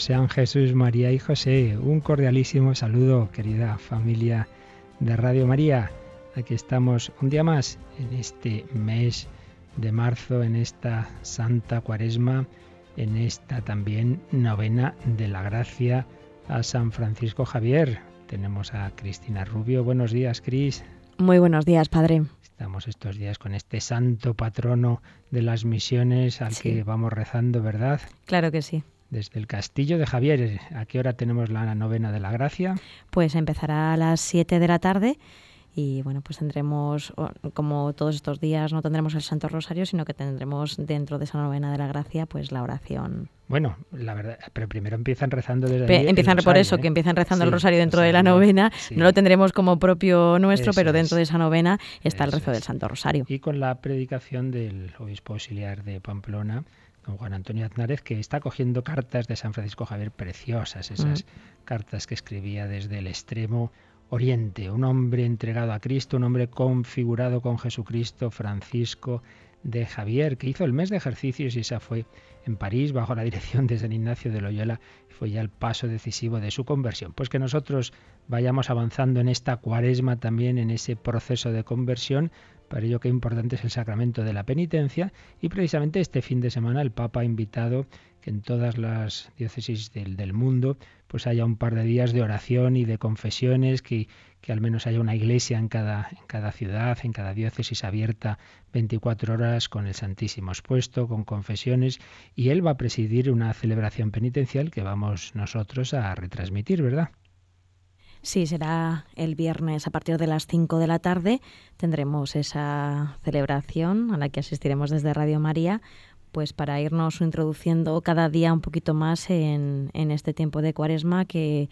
Sean Jesús, María y José. Un cordialísimo saludo, querida familia de Radio María. Aquí estamos un día más en este mes de marzo, en esta Santa Cuaresma, en esta también novena de la gracia a San Francisco Javier. Tenemos a Cristina Rubio. Buenos días, Cris. Muy buenos días, Padre. Estamos estos días con este santo patrono de las misiones al Sí. que vamos rezando, ¿verdad? Claro que sí. Desde el castillo de Javier. ¿A qué hora tenemos la novena de la gracia? Pues empezará a las 7 de la tarde y bueno, pues tendremos, como todos estos días, no tendremos el Santo Rosario, sino que tendremos dentro de esa novena de la gracia, pues la oración. Bueno, la verdad, pero primero empiezan rezando desde Pe- el empiezan por eso, ¿eh? que empiezan rezando el rosario dentro de la no- novena. sí. No lo tendremos como propio nuestro, Eso pero dentro es. de esa novena está el rezo del. Santo Rosario. Y con la predicación del obispo auxiliar de Pamplona, don Juan Antonio Aznárez, que está cogiendo cartas de San Francisco Javier preciosas, esas cartas que escribía desde el extremo oriente, un hombre entregado a Cristo, un hombre configurado con Jesucristo, Francisco de Javier, que hizo el mes de ejercicios y esa fue en París bajo la dirección de San Ignacio de Loyola, y fue ya el paso decisivo de su conversión. Pues que nosotros vayamos avanzando en esta cuaresma también, en ese proceso de conversión, para ello qué importante es el sacramento de la penitencia y precisamente este fin de semana el Papa ha invitado que en todas las diócesis del, mundo pues haya un par de días de oración y de confesiones, que, que al menos haya una iglesia en cada, en cada ciudad, en cada diócesis abierta 24 horas con el Santísimo expuesto, con confesiones, y él va a presidir una celebración penitencial que vamos nosotros a retransmitir, ¿verdad? Sí, será el viernes a partir de las 5 de la tarde. Tendremos esa celebración a la que asistiremos desde Radio María, pues para irnos introduciendo cada día un poquito más en, en este tiempo de cuaresma que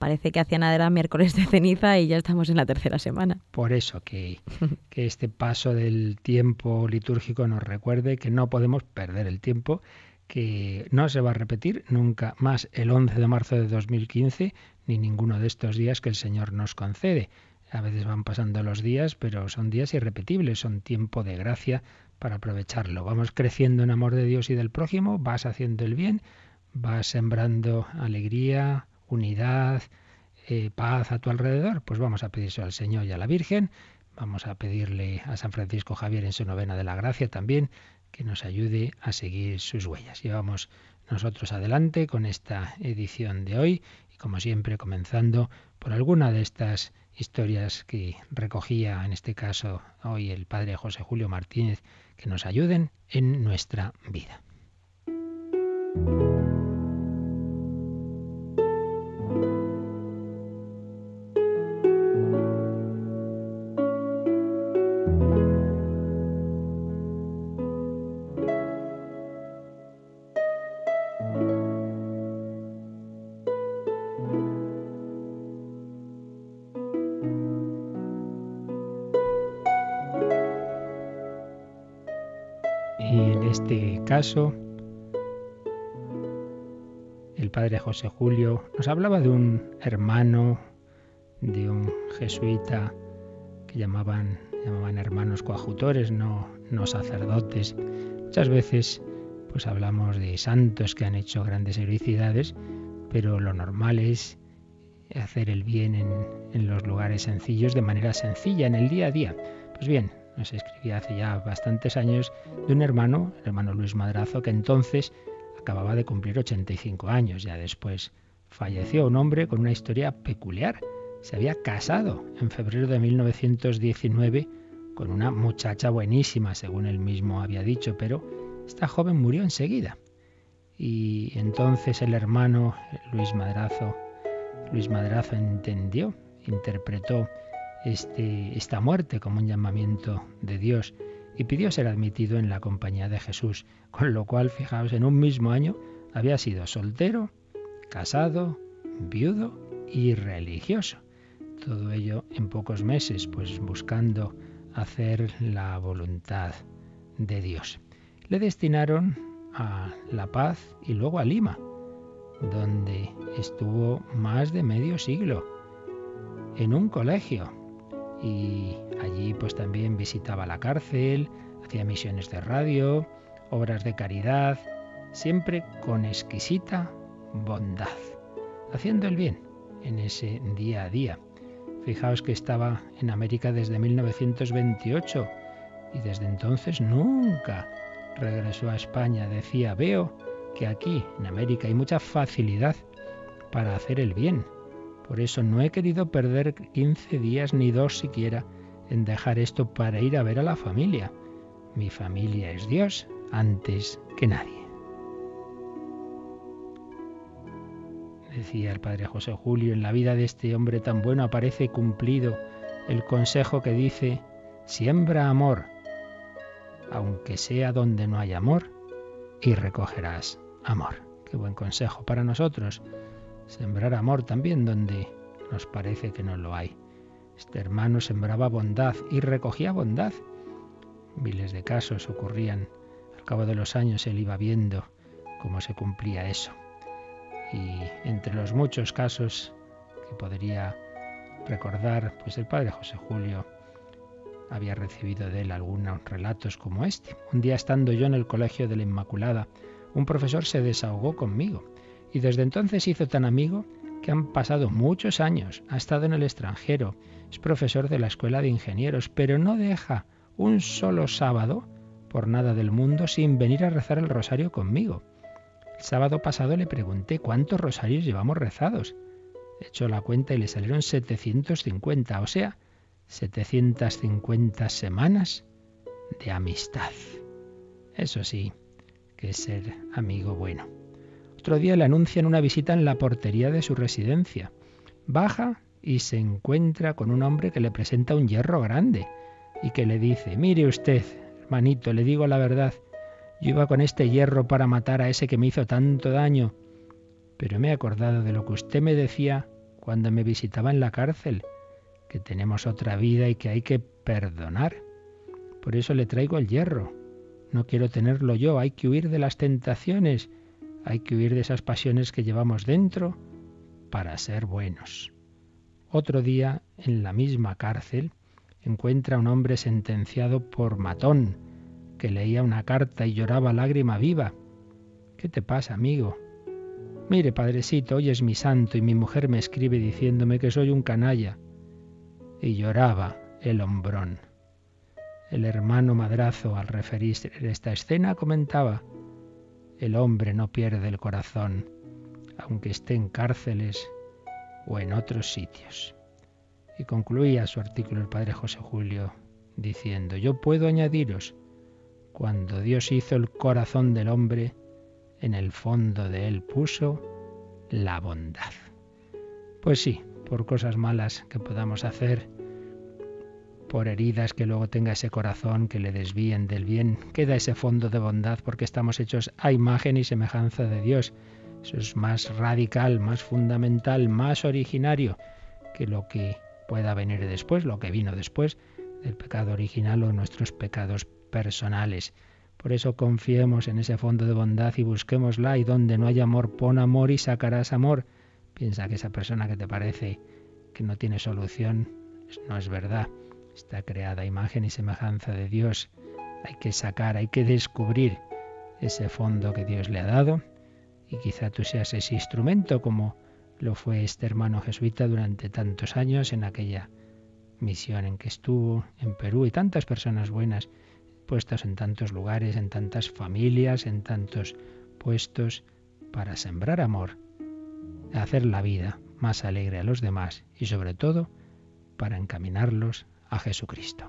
parece que hacía nada era miércoles de ceniza y ya estamos en la tercera semana. Por eso que, que este paso del tiempo litúrgico nos recuerde que no podemos perder el tiempo, que no se va a repetir nunca más el 11 de marzo de 2015 ni ninguno de estos días que el Señor nos concede. A veces van pasando los días, pero son días irrepetibles, son tiempo de gracia para aprovecharlo. Vamos creciendo en amor de Dios y del prójimo, vas haciendo el bien, vas sembrando alegría, unidad, eh, paz a tu alrededor, pues vamos a pedírselo al Señor y a la Virgen, vamos a pedirle a San Francisco Javier en su novena de la gracia también que nos ayude a seguir sus huellas. Llevamos nosotros adelante con esta edición de hoy como siempre comenzando por alguna de estas historias que recogía en este caso hoy el padre José Julio Martínez que nos ayuden en nuestra vida. El padre José Julio nos hablaba de un hermano, de un jesuita que llamaban, hermanos coadjutores, no, sacerdotes. Muchas veces pues hablamos de santos que han hecho grandes heroicidades, pero lo normal es hacer el bien en, en los lugares sencillos de manera sencilla, en el día a día. Pues bien, nos escribía hace ya bastantes años de un hermano, el hermano Luis Madrazo, que entonces acababa de cumplir 85 años, ya después falleció un hombre con una historia peculiar. Se había casado en febrero de 1919 con una muchacha buenísima, según él mismo había dicho, pero esta joven murió enseguida. Y entonces el hermano Luis Madrazo, Luis Madrazo entendió, interpretó este, esta muerte como un llamamiento de Dios y pidió ser admitido en la compañía de Jesús, con lo cual, fijaos, en un mismo año había sido soltero, casado, viudo y religioso. Todo ello en pocos meses, pues buscando hacer la voluntad de Dios. Le destinaron a La Paz y luego a Lima, donde estuvo más de medio siglo en un colegio y allí pues también visitaba la cárcel, hacía misiones de radio, obras de caridad, siempre con exquisita bondad, haciendo el bien en ese día a día. Fijaos que estaba en América desde 1928 y desde entonces nunca regresó a España. Decía, veo que aquí en América hay mucha facilidad para hacer el bien. Por eso no he querido perder 15 días ni dos siquiera en dejar esto para ir a ver a la familia. Mi familia es Dios antes que nadie. decía el padre José Julio, en la vida de este hombre tan bueno aparece cumplido el consejo que dice, siembra amor, aunque sea donde no hay amor, y recogerás amor. Qué buen consejo para nosotros, sembrar amor también donde nos parece que no lo hay. Este hermano sembraba bondad y recogía bondad. Miles de casos ocurrían. Al cabo de los años él iba viendo cómo se cumplía eso y entre los muchos casos que podría recordar, pues el padre José Julio había recibido de él algunos relatos como este. Un día estando yo en el colegio de la Inmaculada, un profesor se desahogó conmigo y desde entonces hizo tan amigo que han pasado muchos años, ha estado en el extranjero, es profesor de la Escuela de Ingenieros, pero no deja un solo sábado por nada del mundo sin venir a rezar el rosario conmigo. El sábado pasado le pregunté cuántos rosarios llevamos rezados. Echó la cuenta y le salieron 750, o sea, 750 semanas de amistad. Eso sí, que es ser amigo bueno. Otro día le anuncian una visita en la portería de su residencia. Baja y se encuentra con un hombre que le presenta un hierro grande y que le dice, mire usted, hermanito, le digo la verdad, yo iba con este hierro para matar a ese que me hizo tanto daño, pero me he acordado de lo que usted me decía cuando me visitaba en la cárcel, que tenemos otra vida y que hay que perdonar. Por eso le traigo el hierro. No quiero tenerlo yo, hay que huir de las tentaciones, hay que huir de esas pasiones que llevamos dentro para ser buenos. Otro día, en la misma cárcel, encuentra a un hombre sentenciado por matón, que leía una carta y lloraba lágrima viva. ¿Qué te pasa, amigo? Mire, padrecito, hoy es mi santo y mi mujer me escribe diciéndome que soy un canalla. Y lloraba el hombrón. El hermano madrazo, al referirse a esta escena, comentaba, el hombre no pierde el corazón, aunque esté en cárceles o en otros sitios. Y concluía su artículo el padre José Julio diciendo, yo puedo añadiros cuando Dios hizo el corazón del hombre, en el fondo de él puso la bondad. Pues sí, por cosas malas que podamos hacer, por heridas que luego tenga ese corazón que le desvíen del bien, queda ese fondo de bondad porque estamos hechos a imagen y semejanza de Dios. Eso es más radical, más fundamental, más originario que lo que pueda venir después, lo que vino después del pecado original o nuestros pecados personales. Por eso confiemos en ese fondo de bondad y busquémosla y donde no hay amor, pon amor y sacarás amor. Piensa que esa persona que te parece que no tiene solución no es verdad. Está creada imagen y semejanza de Dios. Hay que sacar, hay que descubrir ese fondo que Dios le ha dado y quizá tú seas ese instrumento como lo fue este hermano jesuita durante tantos años en aquella misión en que estuvo en Perú y tantas personas buenas puestos en tantos lugares, en tantas familias, en tantos puestos, para sembrar amor, hacer la vida más alegre a los demás y sobre todo para encaminarlos a Jesucristo.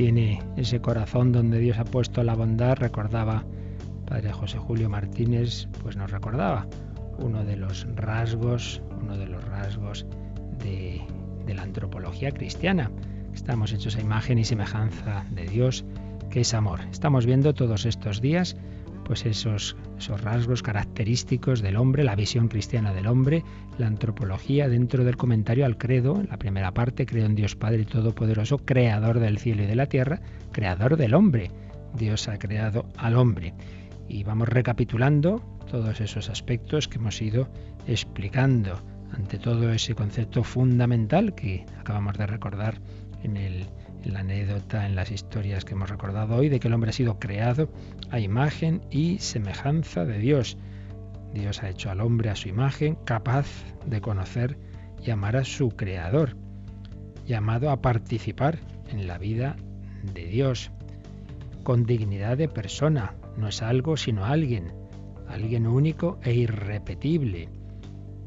Tiene ese corazón donde Dios ha puesto la bondad, recordaba Padre José Julio Martínez, pues nos recordaba uno de los rasgos, uno de los rasgos de, de la antropología cristiana. Estamos hechos a imagen y semejanza de Dios, que es amor. Estamos viendo todos estos días pues esos, esos rasgos característicos del hombre, la visión cristiana del hombre, la antropología dentro del comentario al credo, la primera parte, creo en Dios Padre Todopoderoso, creador del cielo y de la tierra, creador del hombre. Dios ha creado al hombre. Y vamos recapitulando todos esos aspectos que hemos ido explicando ante todo ese concepto fundamental que acabamos de recordar en el en la anécdota, en las historias que hemos recordado hoy, de que el hombre ha sido creado a imagen y semejanza de Dios. Dios ha hecho al hombre a su imagen, capaz de conocer y amar a su creador, llamado a participar en la vida de Dios, con dignidad de persona, no es algo sino alguien, alguien único e irrepetible,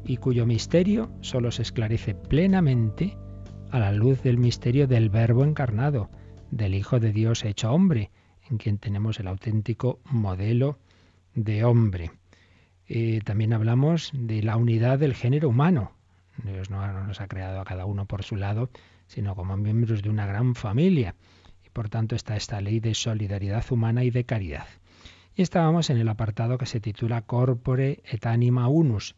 y cuyo misterio solo se esclarece plenamente a la luz del misterio del Verbo encarnado, del Hijo de Dios hecho hombre, en quien tenemos el auténtico modelo de hombre. Eh, también hablamos de la unidad del género humano. Dios no nos ha creado a cada uno por su lado, sino como miembros de una gran familia. Y por tanto está esta ley de solidaridad humana y de caridad. Y estábamos en el apartado que se titula Corpore et anima unus.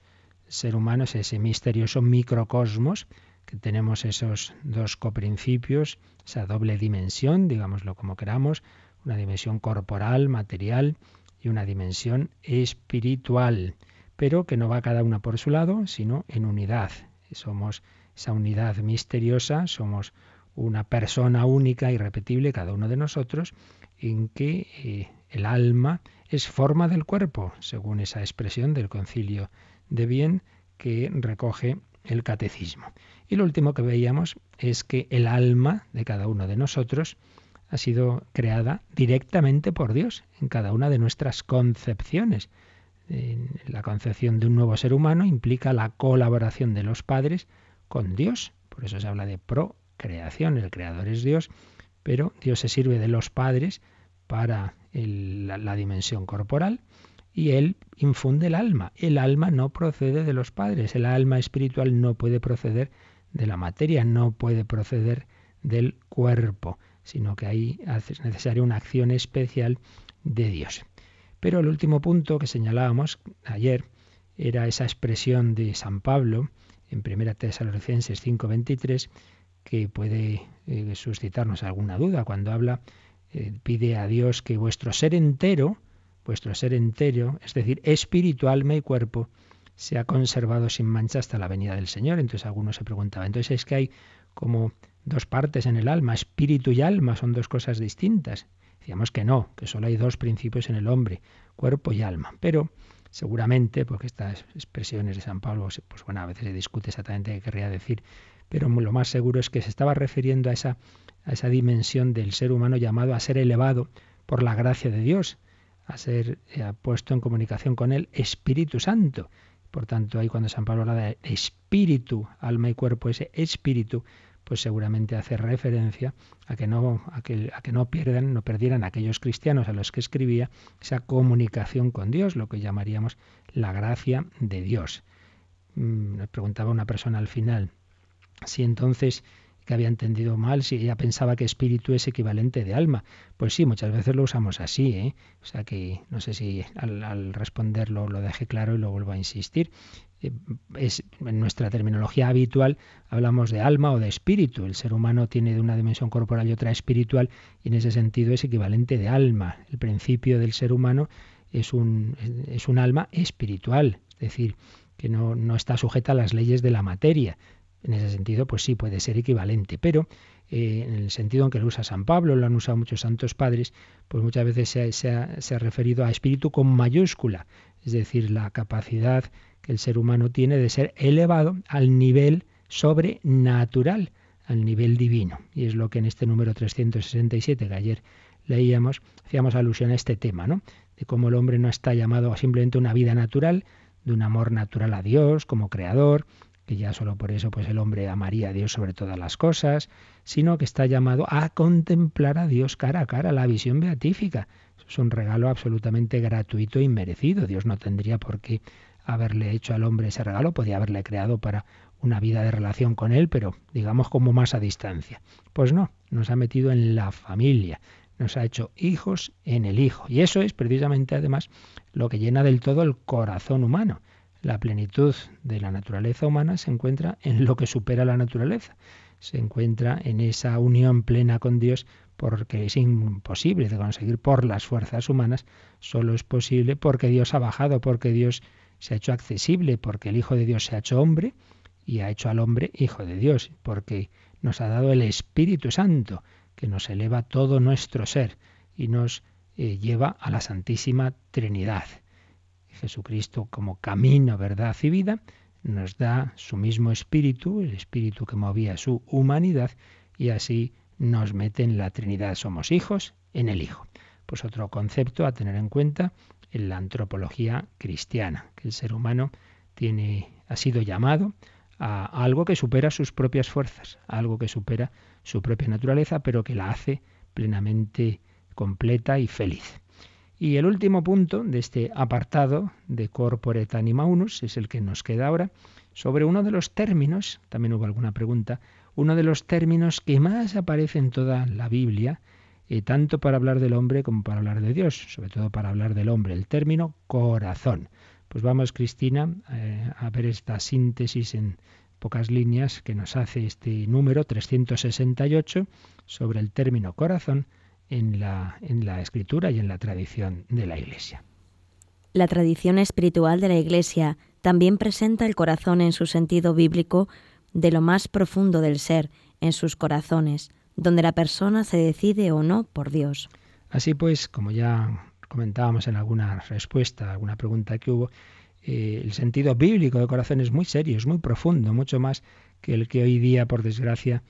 ser humano es ese misterioso microcosmos que tenemos esos dos coprincipios, esa doble dimensión, digámoslo como queramos, una dimensión corporal, material y una dimensión espiritual, pero que no va cada una por su lado, sino en unidad. Somos esa unidad misteriosa, somos una persona única, y repetible, cada uno de nosotros, en que eh, el alma es forma del cuerpo, según esa expresión del concilio de bien que recoge el catecismo. Y lo último que veíamos es que el alma de cada uno de nosotros ha sido creada directamente por Dios en cada una de nuestras concepciones. la concepción de un nuevo ser humano implica la colaboración de los padres con Dios. Por eso se habla de procreación. El creador es Dios, pero Dios se sirve de los padres para la dimensión corporal y Él infunde el alma. El alma no procede de los padres, el alma espiritual no puede proceder de la materia, no puede proceder del cuerpo, sino que ahí es necesaria una acción especial de Dios. Pero el último punto que señalábamos ayer era esa expresión de San Pablo en 1 Tesalonicenses 5:23 que puede eh, suscitarnos alguna duda cuando habla, eh, pide a Dios que vuestro ser entero, vuestro ser entero, es decir, espíritu, alma y cuerpo, se ha conservado sin mancha hasta la venida del Señor. Entonces algunos se preguntaban, entonces es que hay como dos partes en el alma, espíritu y alma, son dos cosas distintas. Decíamos que no, que solo hay dos principios en el hombre, cuerpo y alma. Pero seguramente, porque estas expresiones de San Pablo, pues bueno, a veces se discute exactamente qué querría decir, pero lo más seguro es que se estaba refiriendo a esa, a esa dimensión del ser humano llamado a ser elevado por la gracia de Dios, a ser eh, puesto en comunicación con el Espíritu Santo. Por tanto, ahí cuando San Pablo habla de espíritu, alma y cuerpo, ese espíritu, pues seguramente hace referencia a que no, pierdan, no perdieran aquellos cristianos a los que escribía esa comunicación con Dios, lo que llamaríamos la gracia de Dios. Me mm, preguntaba una persona al final si entonces que había entendido mal si ella pensaba que espíritu es equivalente de alma. Pues sí, muchas veces lo usamos así, ¿eh? O sea que no sé si al, responderlo lo deje claro y lo vuelvo a insistir. Eh, es, en nuestra terminología habitual hablamos de alma o de espíritu. El ser humano tiene de una dimensión corporal y otra espiritual y en ese sentido es equivalente de alma. El principio del ser humano es un, es un alma espiritual, es decir, que no, no está sujeta a las leyes de la materia. En ese sentido, pues sí puede ser equivalente, pero eh, en el sentido en que lo usa San Pablo, lo han usado muchos santos padres, pues muchas veces se, ha, se ha referido a espíritu con mayúscula, es decir, la capacidad que el ser humano tiene de ser elevado al nivel sobrenatural, al nivel divino. Y es lo que en este número 367 que ayer leíamos, hacíamos alusión a este tema, ¿no? De cómo el hombre no está llamado a simplemente una vida natural, de un amor natural a Dios como creador, que ya solo por eso pues el hombre amaría a Dios sobre todas las cosas, sino que está llamado a contemplar a Dios cara a cara, la visión beatífica. es un regalo absolutamente gratuito y merecido. Dios no tendría por qué haberle hecho al hombre ese regalo, podía haberle creado para una vida de relación con él, pero digamos como más a distancia. Pues no, nos ha metido en la familia, nos ha hecho hijos en el Hijo. Y eso es precisamente además lo que llena del todo el corazón humano. La plenitud de la naturaleza humana se encuentra en lo que supera la naturaleza. Se encuentra en esa unión plena con Dios porque es imposible de conseguir por las fuerzas humanas, solo es posible porque Dios ha bajado, porque Dios se ha hecho accesible, porque el Hijo de Dios se ha hecho hombre y ha hecho al hombre Hijo de Dios, porque nos ha dado el Espíritu Santo, que nos eleva todo nuestro ser y nos eh, lleva a la Santísima Trinidad. Jesucristo como camino, verdad y vida, nos da su mismo espíritu, el espíritu que movía su humanidad, y así nos mete en la Trinidad. Somos hijos en el Hijo. Pues otro concepto a tener en cuenta en la antropología cristiana, que el ser humano tiene, ha sido llamado a algo que supera sus propias fuerzas, algo que supera su propia naturaleza, pero que la hace plenamente completa y feliz. Y el último punto de este apartado de Corpore Anima Unus es el que nos queda ahora sobre uno de los términos, también hubo alguna pregunta, uno de los términos que más aparece en toda la Biblia, eh, tanto para hablar del hombre como para hablar de Dios, sobre todo para hablar del hombre, el término corazón. Pues vamos, Cristina, eh, a ver esta síntesis en pocas líneas que nos hace este número 368 sobre el término corazón en la, en la escritura y en la tradición de la Iglesia. La tradición espiritual de la Iglesia también presenta el corazón en su sentido bíblico de lo más profundo del ser, en sus corazones, donde la persona se decide o no por Dios. Así pues, como ya comentábamos en alguna respuesta, alguna pregunta que hubo, eh, el sentido bíblico del corazón es muy serio, es muy profundo, mucho más que el que hoy día, por desgracia,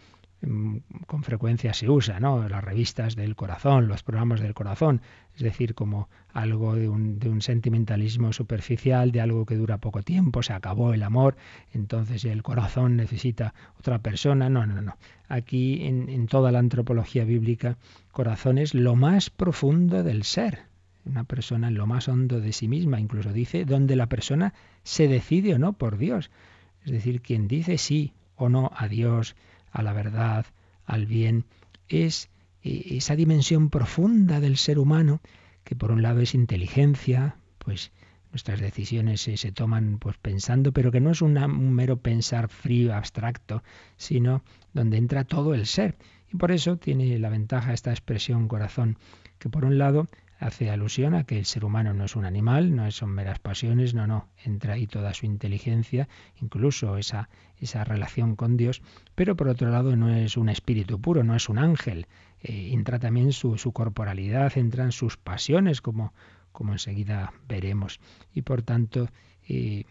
con frecuencia se usa, ¿no? Las revistas del corazón, los programas del corazón, es decir, como algo de un, de un, sentimentalismo superficial, de algo que dura poco tiempo, se acabó el amor, entonces el corazón necesita otra persona. No, no, no. Aquí en, en toda la antropología bíblica, corazón es lo más profundo del ser una persona en lo más hondo de sí misma, incluso dice donde la persona se decide o no por Dios. Es decir, quien dice sí o no a Dios, a la verdad, al bien, es eh, esa dimensión profunda del ser humano que por un lado es inteligencia, pues nuestras decisiones se, toman pues pensando, pero que no es un mero pensar frío, abstracto, sino donde entra todo el ser. Y por eso tiene la ventaja esta expresión corazón, que por un lado hace alusión a que el ser humano no es un animal, no son meras pasiones, no, no, entra ahí toda su inteligencia, incluso esa, esa relación con Dios, pero por otro lado no es un espíritu puro, no es un ángel, eh, entra también su, su, corporalidad, entran sus pasiones, como, como enseguida veremos, y por tanto eh,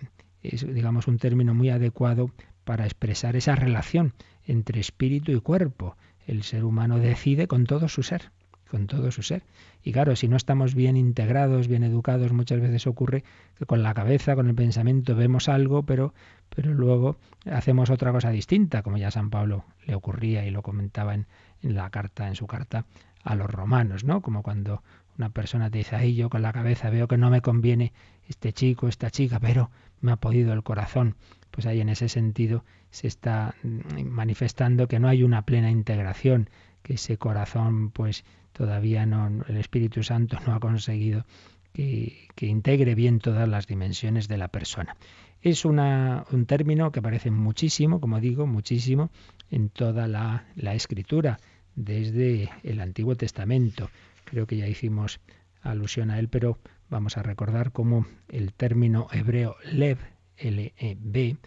es, digamos, un término muy adecuado para expresar esa relación entre espíritu y cuerpo. El ser humano decide con todo su ser con todo su ser. Y claro, si no estamos bien integrados, bien educados, muchas veces ocurre que con la cabeza, con el pensamiento vemos algo, pero, pero luego hacemos otra cosa distinta, como ya San Pablo le ocurría y lo comentaba en, en la carta, en su carta a los romanos, ¿no? Como cuando una persona te dice, ay, yo con la cabeza veo que no me conviene este chico, esta chica, pero me ha podido el corazón. Pues ahí en ese sentido se está mm, manifestando que no hay una plena integración, que ese corazón pues todavía no, el Espíritu Santo no ha conseguido que, integre bien todas las dimensiones de la persona. Es una, un término que aparece muchísimo, como digo, muchísimo en toda la, la escritura, desde el Antiguo Testamento. Creo que ya hicimos alusión a él, pero vamos a recordar cómo el término hebreo lev, L-E-B,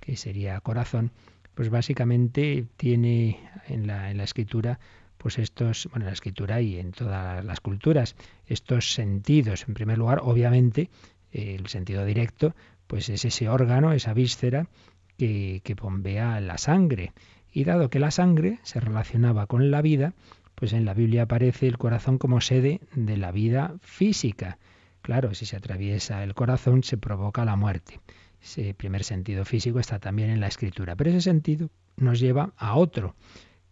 que sería corazón, pues básicamente tiene en la, en la escritura pues estos, bueno, en la escritura y en todas las culturas, estos sentidos. En primer lugar, obviamente, el sentido directo, pues es ese órgano, esa víscera que, que bombea la sangre. Y dado que la sangre se relacionaba con la vida, pues en la Biblia aparece el corazón como sede de la vida física. Claro, si se atraviesa el corazón se provoca la muerte. ese primer sentido físico está también en la escritura. Pero ese sentido nos lleva a otro,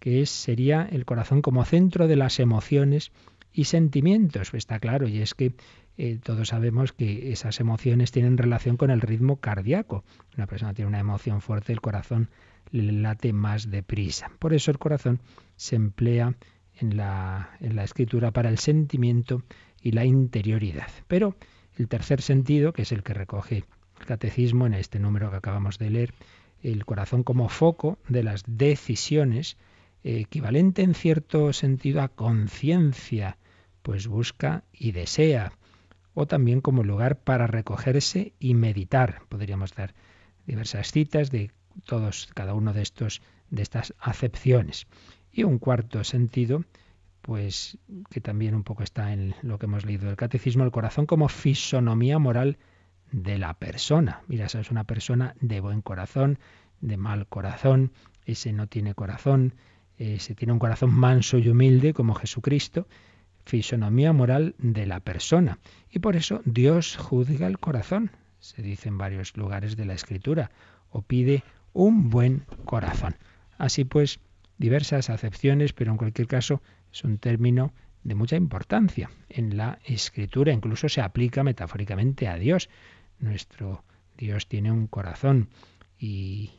que sería el corazón como centro de las emociones y sentimientos. Pues está claro, y es que eh, todos sabemos que esas emociones tienen relación con el ritmo cardíaco. Una persona tiene una emoción fuerte, el corazón late más deprisa. Por eso el corazón se emplea en la, en la escritura para el sentimiento y la interioridad. Pero el tercer sentido, que es el que recoge el catecismo en este número que acabamos de leer, el corazón como foco de las decisiones, equivalente en cierto sentido a conciencia, pues busca y desea, o también como lugar para recogerse y meditar. Podríamos dar diversas citas de todos, cada uno de estos, de estas acepciones. Y un cuarto sentido, pues que también un poco está en lo que hemos leído del catecismo, el corazón como fisonomía moral de la persona. Mira, esa es una persona de buen corazón, de mal corazón, ese no tiene corazón, ese tiene un corazón manso y humilde como Jesucristo, fisonomía moral de la persona. Y por eso Dios juzga el corazón, se dice en varios lugares de la Escritura, o pide un buen corazón. Así pues, diversas acepciones, pero en cualquier caso es un término de mucha importancia en la escritura, incluso se aplica metafóricamente a Dios. Nuestro Dios tiene un corazón y,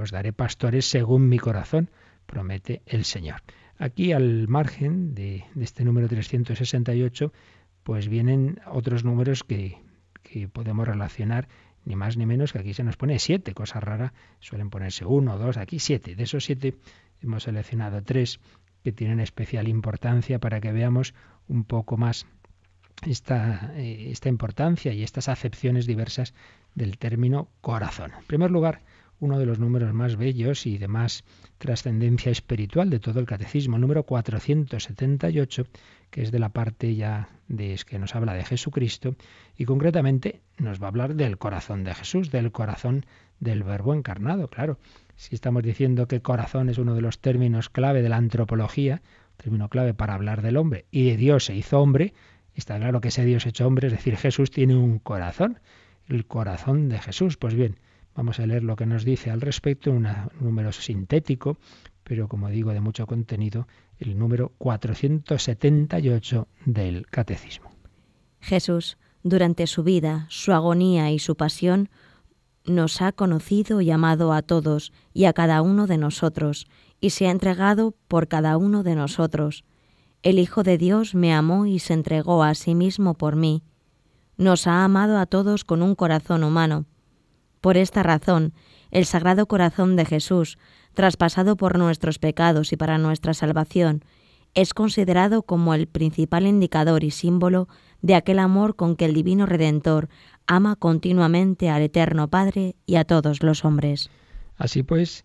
os daré pastores según mi corazón, promete el Señor. Aquí al margen de, este número 368, pues vienen otros números que, que podemos relacionar ni más ni menos que aquí se nos pone siete, cosa rara, suelen ponerse uno, dos, aquí siete. De esos siete hemos seleccionado tres que tienen especial importancia para que veamos un poco más esta, eh, esta importancia y estas acepciones diversas del término corazón. En primer lugar, uno de los números más bellos y de más trascendencia espiritual de todo el catecismo, número 478, que es de la parte ya de que nos habla de Jesucristo y concretamente nos va a hablar del corazón de Jesús, del corazón del Verbo encarnado, claro. Si estamos diciendo que corazón es uno de los términos clave de la antropología, término clave para hablar del hombre, y de Dios se hizo hombre, está claro que ese Dios hecho hombre, es decir, Jesús tiene un corazón, el corazón de Jesús. Pues bien, vamos a leer lo que nos dice al respecto, un número sintético, pero como digo, de mucho contenido, el número 478 del Catecismo. Jesús, durante su vida, su agonía y su pasión, nos ha conocido y amado a todos y a cada uno de nosotros, y se ha entregado por cada uno de nosotros. El Hijo de Dios me amó y se entregó a sí mismo por mí. Nos ha amado a todos con un corazón humano. Por esta razón, el Sagrado Corazón de Jesús, traspasado por nuestros pecados y para nuestra salvación, es considerado como el principal indicador y símbolo de aquel amor con que el Divino Redentor ama continuamente al Eterno Padre y a todos los hombres. Así pues,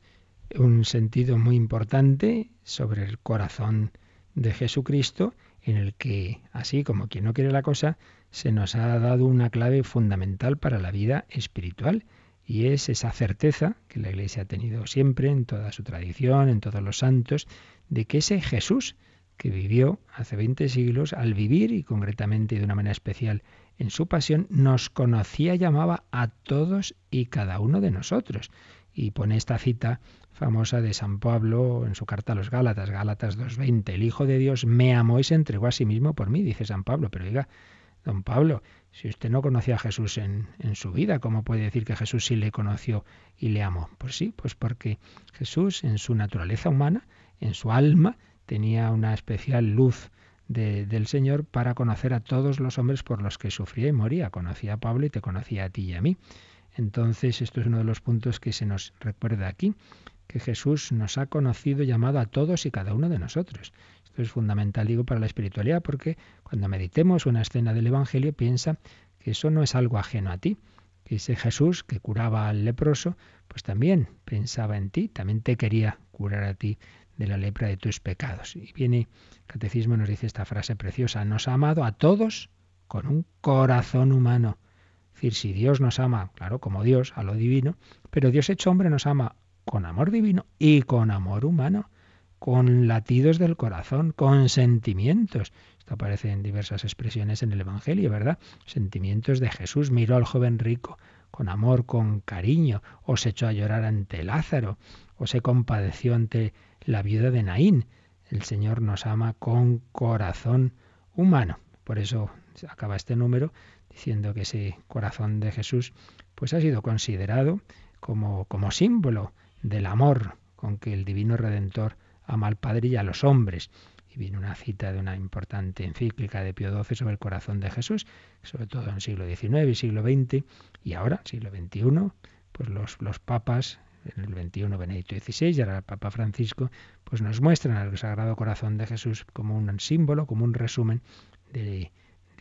un sentido muy importante sobre el corazón de Jesucristo, en el que, así como quien no quiere la cosa, se nos ha dado una clave fundamental para la vida espiritual, y es esa certeza que la Iglesia ha tenido siempre en toda su tradición, en todos los santos, de que ese Jesús que vivió hace 20 siglos, al vivir y concretamente de una manera especial en su pasión, nos conocía y llamaba a todos y cada uno de nosotros. Y pone esta cita famosa de San Pablo en su carta a los Gálatas, Gálatas 2.20, el Hijo de Dios me amó y se entregó a sí mismo por mí, dice San Pablo, pero diga, don Pablo, si usted no conocía a Jesús en, en, su vida, ¿cómo puede decir que Jesús sí le conoció y le amó? Pues sí, pues porque Jesús en su naturaleza humana, en su alma, tenía una especial luz del Señor para conocer a todos los hombres por los que sufría y moría. Conocía a Pablo y te conocía a ti y a mí. Entonces, esto es uno de los puntos que se nos recuerda aquí, que Jesús nos ha conocido y llamado a todos y cada uno de nosotros. Esto es fundamental, digo, para la espiritualidad, porque cuando meditemos una escena del Evangelio, piensa que eso no es algo ajeno a ti, que ese Jesús que curaba al leproso, pues también pensaba en ti, también te quería curar a ti de la lepra de tus pecados. Y viene, el catecismo nos dice esta frase preciosa, nos ha amado a todos con un corazón humano. Es decir, si Dios nos ama, claro, como Dios, a lo divino, pero Dios hecho hombre nos ama con amor divino y con amor humano, con latidos del corazón, con sentimientos. Esto aparece en diversas expresiones en el Evangelio, ¿verdad? Sentimientos de Jesús. Miró al joven rico con amor, con cariño, o se echó a llorar ante Lázaro, o se compadeció ante la viuda de Naín. El Señor nos ama con corazón humano. Por eso acaba este número diciendo que ese corazón de Jesús pues ha sido considerado como, como símbolo del amor con que el divino redentor ama al Padre y a los hombres. Y viene una cita de una importante encíclica de Pío XII sobre el corazón de Jesús, sobre todo en el siglo XIX y siglo XX, y ahora, siglo XXI, pues los, los papas, en el XXI Benedicto XVI y ahora el Papa Francisco, pues nos muestran al Sagrado Corazón de Jesús como un símbolo, como un resumen de,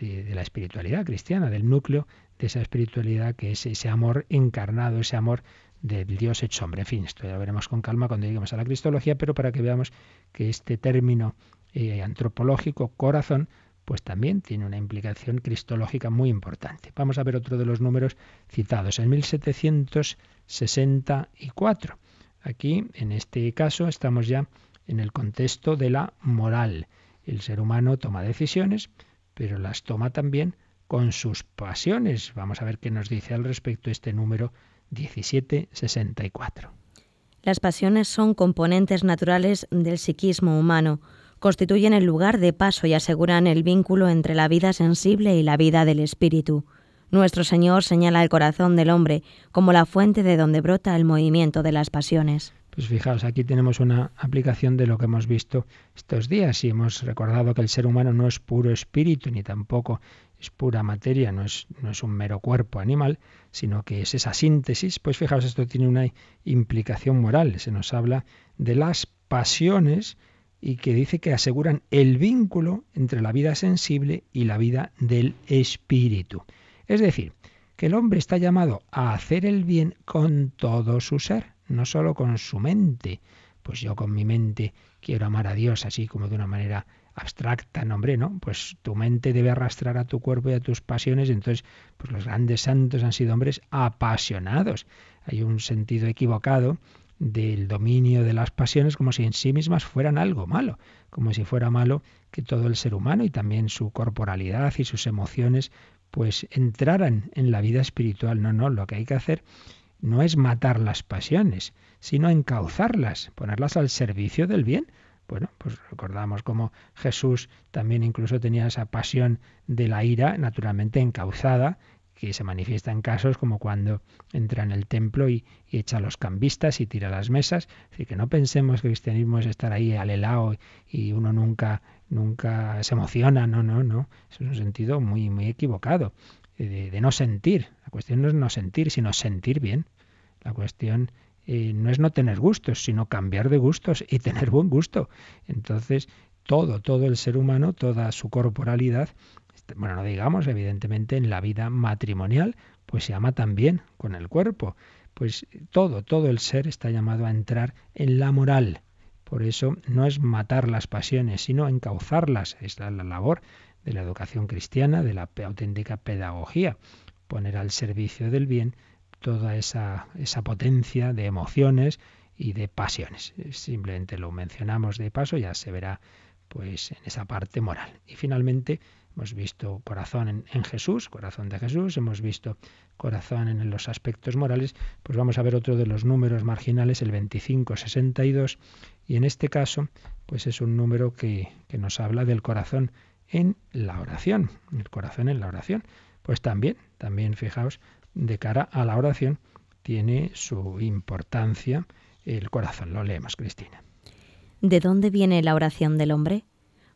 de, la espiritualidad cristiana, del núcleo de esa espiritualidad que es ese amor encarnado, ese amor del Dios hecho hombre. En fin, esto ya veremos con calma cuando lleguemos a la cristología, pero para que veamos que este término eh, antropológico, corazón, pues también tiene una implicación cristológica muy importante. Vamos a ver otro de los números citados en 1764. Aquí, en este caso, estamos ya en el contexto de la moral. El ser humano toma decisiones, pero las toma también con sus pasiones. Vamos a ver qué nos dice al respecto este número 1764. Las pasiones son componentes naturales del psiquismo humano, constituyen el lugar de paso y aseguran el vínculo entre la vida sensible y la vida del espíritu. Nuestro Señor señala el corazón del hombre como la fuente de donde brota el movimiento de las pasiones. Pues fijaos, aquí tenemos una aplicación de lo que hemos visto estos días y hemos recordado que el ser humano no es puro espíritu ni tampoco es pura materia, no es, no es un mero cuerpo animal, sino que es esa síntesis. Pues fijaos, esto tiene una implicación moral. Se nos habla de las pasiones y que dice que aseguran el vínculo entre la vida sensible y la vida del espíritu. Es decir, que el hombre está llamado a hacer el bien con todo su ser no solo con su mente. Pues yo con mi mente quiero amar a Dios así como de una manera abstracta, no hombre, ¿no? Pues tu mente debe arrastrar a tu cuerpo y a tus pasiones, entonces pues los grandes santos han sido hombres apasionados. Hay un sentido equivocado del dominio de las pasiones como si en sí mismas fueran algo malo, como si fuera malo que todo el ser humano y también su corporalidad y sus emociones pues entraran en la vida espiritual. No, no, lo que hay que hacer no es matar las pasiones, sino encauzarlas, ponerlas al servicio del bien. Bueno, pues recordamos cómo Jesús también incluso tenía esa pasión de la ira naturalmente encauzada, que se manifiesta en casos como cuando entra en el templo y, echa a los cambistas y tira las mesas. Así que no pensemos que el cristianismo es estar ahí al helado y uno nunca, nunca se emociona. No, no, no. Es un sentido muy, muy equivocado de, de no sentir. La cuestión no es no sentir, sino sentir bien. La cuestión eh, no es no tener gustos, sino cambiar de gustos y tener buen gusto. Entonces, todo, todo el ser humano, toda su corporalidad, este, bueno, no digamos, evidentemente, en la vida matrimonial, pues se ama también con el cuerpo. Pues todo, todo el ser está llamado a entrar en la moral. Por eso no es matar las pasiones, sino encauzarlas. Es la labor de la educación cristiana, de la auténtica pedagogía, poner al servicio del bien toda esa, esa potencia de emociones y de pasiones. Simplemente lo mencionamos de paso, ya se verá pues en esa parte moral. Y finalmente hemos visto corazón en, Jesús, corazón de Jesús, hemos visto corazón en los aspectos morales, pues vamos a ver otro de los números marginales, el 2562, y en este caso, pues es un número que, que nos habla del corazón en la oración, el corazón en la oración. Pues también, también fijaos, de cara a la oración tiene su importancia el corazón. Lo leemos, Cristina. ¿De dónde viene la oración del hombre?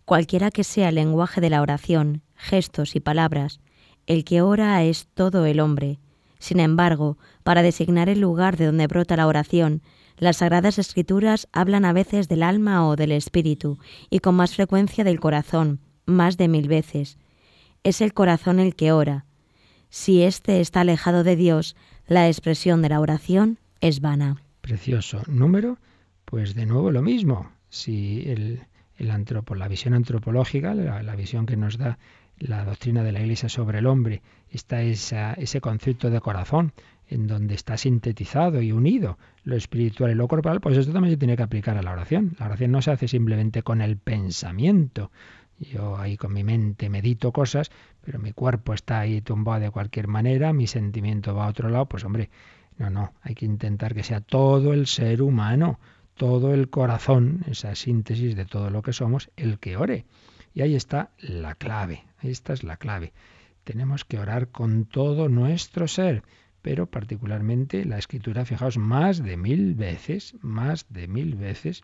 Cualquiera que sea el lenguaje de la oración, gestos y palabras, el que ora es todo el hombre. Sin embargo, para designar el lugar de donde brota la oración, las sagradas escrituras hablan a veces del alma o del espíritu, y con más frecuencia del corazón, más de mil veces. Es el corazón el que ora, si éste está alejado de Dios, la expresión de la oración es vana. Precioso. Número, pues de nuevo lo mismo. Si el, antropo, la visión antropológica, la, visión que nos da la doctrina de la Iglesia sobre el hombre, está esa, ese concepto de corazón, en donde está sintetizado y unido lo espiritual y lo corporal, pues esto también se tiene que aplicar a la oración. La oración no se hace simplemente con el pensamiento. Yo ahí con mi mente medito cosas, pero mi cuerpo está ahí tumbado de cualquier manera, mi sentimiento va a otro lado, pues hombre, no, no, hay que intentar que sea todo el ser humano, todo el corazón, esa síntesis de todo lo que somos, el que ore. Y ahí está la clave, esta es la clave. Tenemos que orar con todo nuestro ser, pero particularmente la escritura, fijaos, más de mil veces, más de mil veces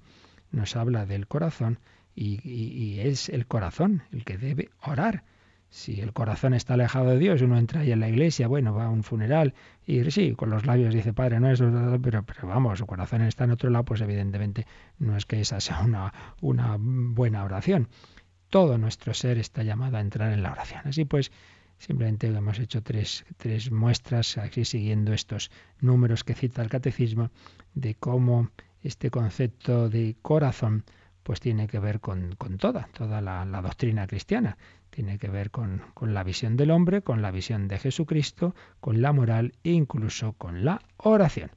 nos habla del corazón y, es el corazón el que debe orar. Si el corazón está alejado de Dios, uno entra ahí en la iglesia, bueno, va a un funeral y sí, con los labios dice Padre nuestro, pero, pero vamos, su corazón está en otro lado, pues evidentemente no es que esa sea una, una buena oración. Todo nuestro ser está llamado a entrar en la oración. Así pues, simplemente hemos hecho tres, tres muestras, aquí siguiendo estos números que cita el catecismo, de cómo este concepto de corazón pues tiene que ver con, toda, toda la, doctrina cristiana. Tiene que ver con, con, la visión del hombre, con la visión de Jesucristo, con la moral e incluso con la oración.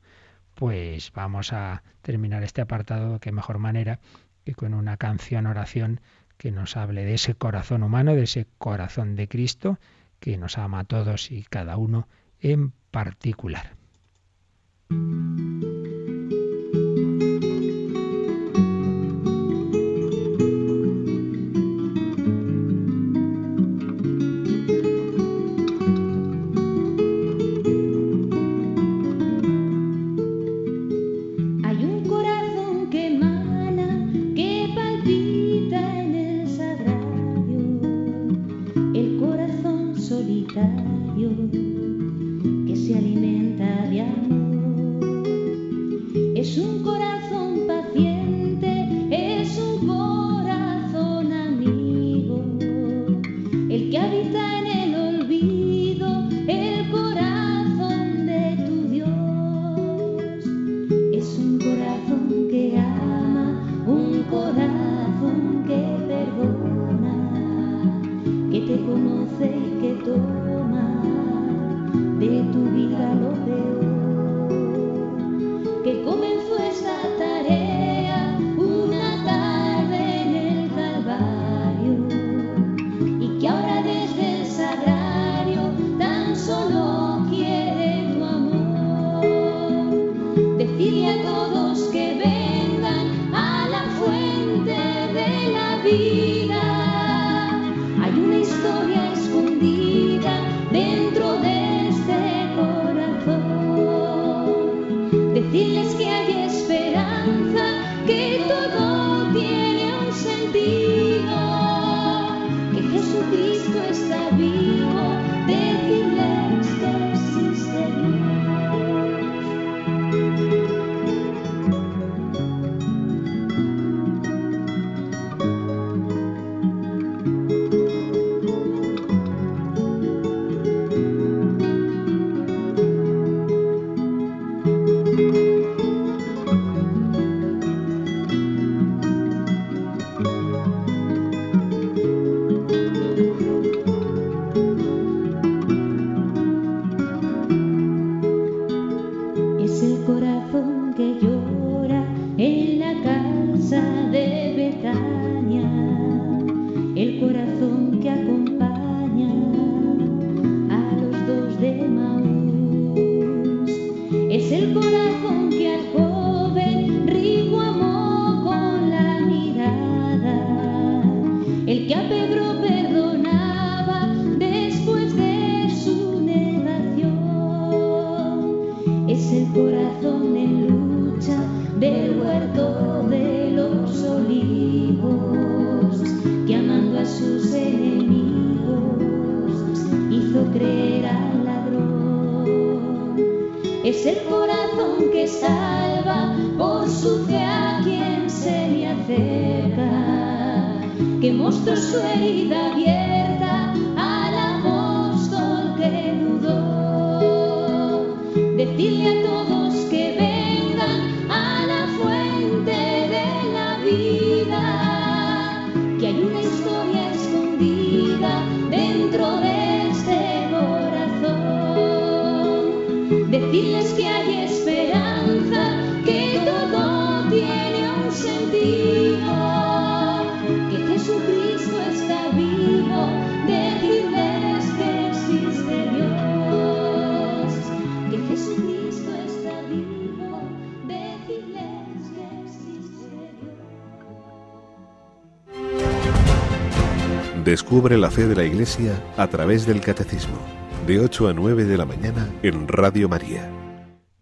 Pues vamos a terminar este apartado, qué mejor manera que con una canción oración que nos hable de ese corazón humano, de ese corazón de Cristo, que nos ama a todos y cada uno en particular. es un corazón. Jesucristo está Descubre la fe de la Iglesia a través del Catecismo, de 8 a 9 de la mañana en Radio María.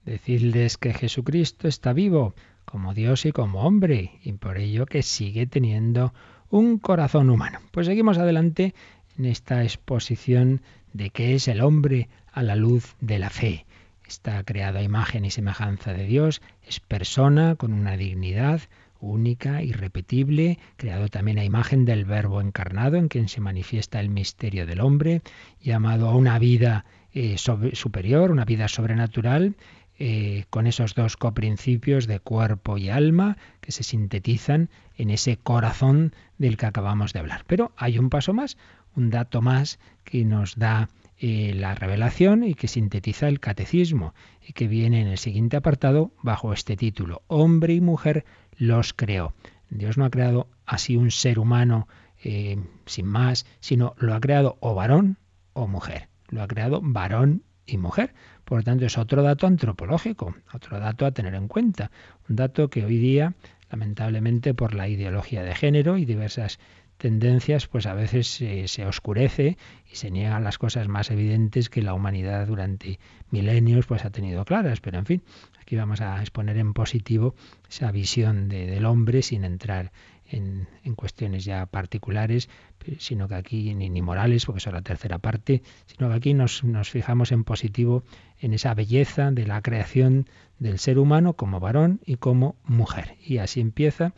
Decirles que Jesucristo está vivo, como Dios y como hombre, y por ello que sigue teniendo un corazón humano. Pues seguimos adelante en esta exposición de qué es el hombre a la luz de la fe. Está creado a imagen y semejanza de Dios, es persona con una dignidad, única, irrepetible, creado también a imagen del Verbo encarnado, en quien se manifiesta el misterio del hombre, llamado a una vida eh, superior, una vida sobrenatural, eh, con esos dos coprincipios de cuerpo y alma que se sintetizan en ese corazón del que acabamos de hablar. Pero hay un paso más, un dato más que nos da eh, la revelación y que sintetiza el catecismo y que viene en el siguiente apartado bajo este título, Hombre y mujer los creó. Dios no ha creado así un ser humano eh, sin más, sino lo ha creado o varón o mujer. Lo ha creado varón y mujer. Por lo tanto, es otro dato antropológico, otro dato a tener en cuenta. Un dato que hoy día, lamentablemente, por la ideología de género y diversas tendencias, pues a veces se oscurece y se niegan las cosas más evidentes que la humanidad durante milenios pues ha tenido claras. Pero en fin, aquí vamos a exponer en positivo esa visión del hombre sin entrar en, cuestiones ya particulares, sino que aquí ni, morales, porque eso es la tercera parte, sino que aquí nos, nos fijamos en positivo en esa belleza de la creación del ser humano como varón y como mujer. Y así empieza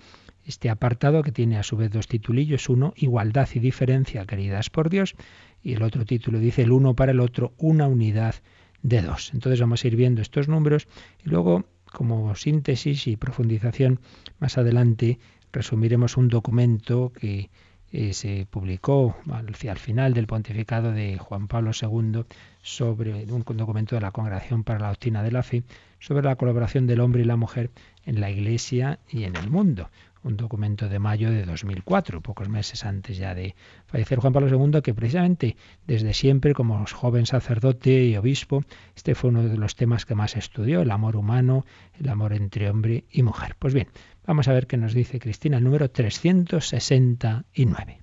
este apartado que tiene a su vez dos titulillos, uno, igualdad y diferencia queridas por Dios, y el otro título dice el uno para el otro, una unidad de dos. Entonces vamos a ir viendo estos números y luego, como síntesis y profundización, más adelante resumiremos un documento que eh, se publicó hacia el final del pontificado de Juan Pablo II sobre un documento de la Congregación para la Doctrina de la Fe sobre la colaboración del hombre y la mujer en la Iglesia y en el mundo un documento de mayo de 2004, pocos meses antes ya de fallecer Juan Pablo II, que precisamente desde siempre, como joven sacerdote y obispo, este fue uno de los temas que más estudió, el amor humano, el amor entre hombre y mujer. Pues bien, vamos a ver qué nos dice Cristina, el número 369.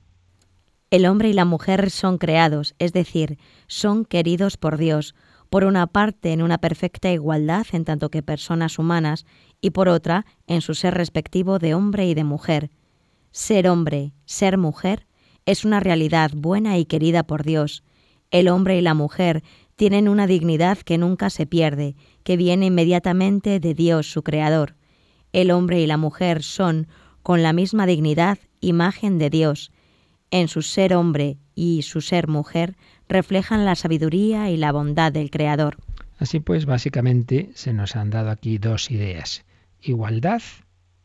El hombre y la mujer son creados, es decir, son queridos por Dios, por una parte en una perfecta igualdad en tanto que personas humanas y por otra en su ser respectivo de hombre y de mujer. Ser hombre, ser mujer, es una realidad buena y querida por Dios. El hombre y la mujer tienen una dignidad que nunca se pierde, que viene inmediatamente de Dios su Creador. El hombre y la mujer son, con la misma dignidad, imagen de Dios. En su ser hombre y su ser mujer reflejan la sabiduría y la bondad del Creador. Así pues, básicamente se nos han dado aquí dos ideas igualdad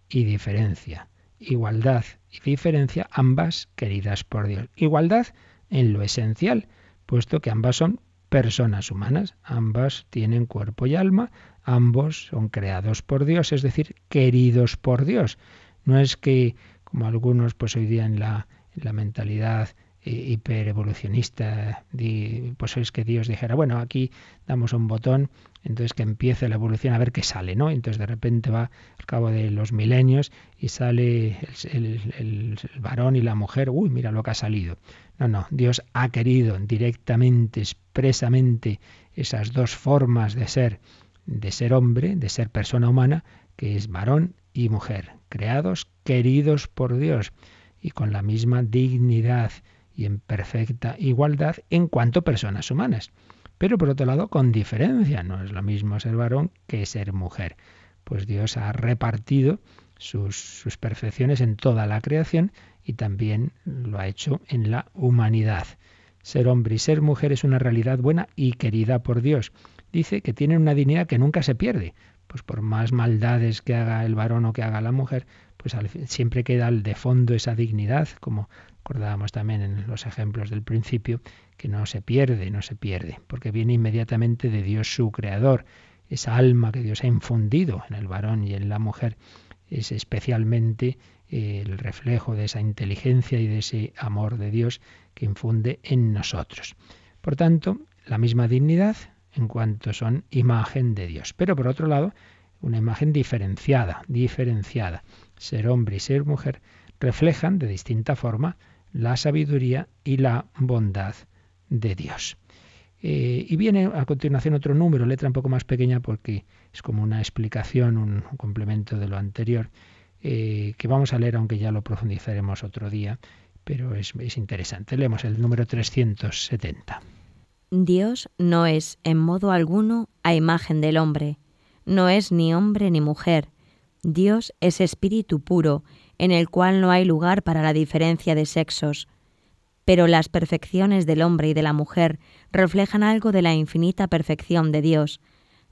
y diferencia. Igualdad y diferencia, ambas queridas por Dios. Igualdad en lo esencial, puesto que ambas son personas humanas, ambas tienen cuerpo y alma, ambos son creados por Dios, es decir, queridos por Dios. No es que, como algunos pues hoy día en la, en la mentalidad hiperevolucionista, pues es que Dios dijera, bueno, aquí damos un botón, entonces que empiece la evolución a ver qué sale, ¿no? Entonces de repente va al cabo de los milenios y sale el, varón y la mujer, uy, mira lo que ha salido. No, no, Dios ha querido directamente, expresamente, esas dos formas de ser, de ser hombre, de ser persona humana, que es varón y mujer, creados, queridos por Dios y con la misma dignidad y en perfecta igualdad en cuanto personas humanas. Pero por otro lado, con diferencia, no es lo mismo ser varón que ser mujer, pues Dios ha repartido sus, sus perfecciones en toda la creación y también lo ha hecho en la humanidad. Ser hombre y ser mujer es una realidad buena y querida por Dios. Dice que tienen una dignidad que nunca se pierde, pues por más maldades que haga el varón o que haga la mujer, pues siempre queda de fondo esa dignidad, como Recordábamos también en los ejemplos del principio que no se pierde, no se pierde, porque viene inmediatamente de Dios su creador. Esa alma que Dios ha infundido en el varón y en la mujer es especialmente eh, el reflejo de esa inteligencia y de ese amor de Dios que infunde en nosotros. Por tanto, la misma dignidad en cuanto son imagen de Dios. Pero por otro lado, una imagen diferenciada, diferenciada. Ser hombre y ser mujer reflejan de distinta forma la sabiduría y la bondad de Dios. Eh, y viene a continuación otro número, letra un poco más pequeña porque es como una explicación, un, complemento de lo anterior, eh, que vamos a leer aunque ya lo profundizaremos otro día, pero es, es interesante. Leemos el número 370. Dios no es en modo alguno a imagen del hombre, no es ni hombre ni mujer. Dios es espíritu puro, en el cual no hay lugar para la diferencia de sexos. Pero las perfecciones del hombre y de la mujer reflejan algo de la infinita perfección de Dios,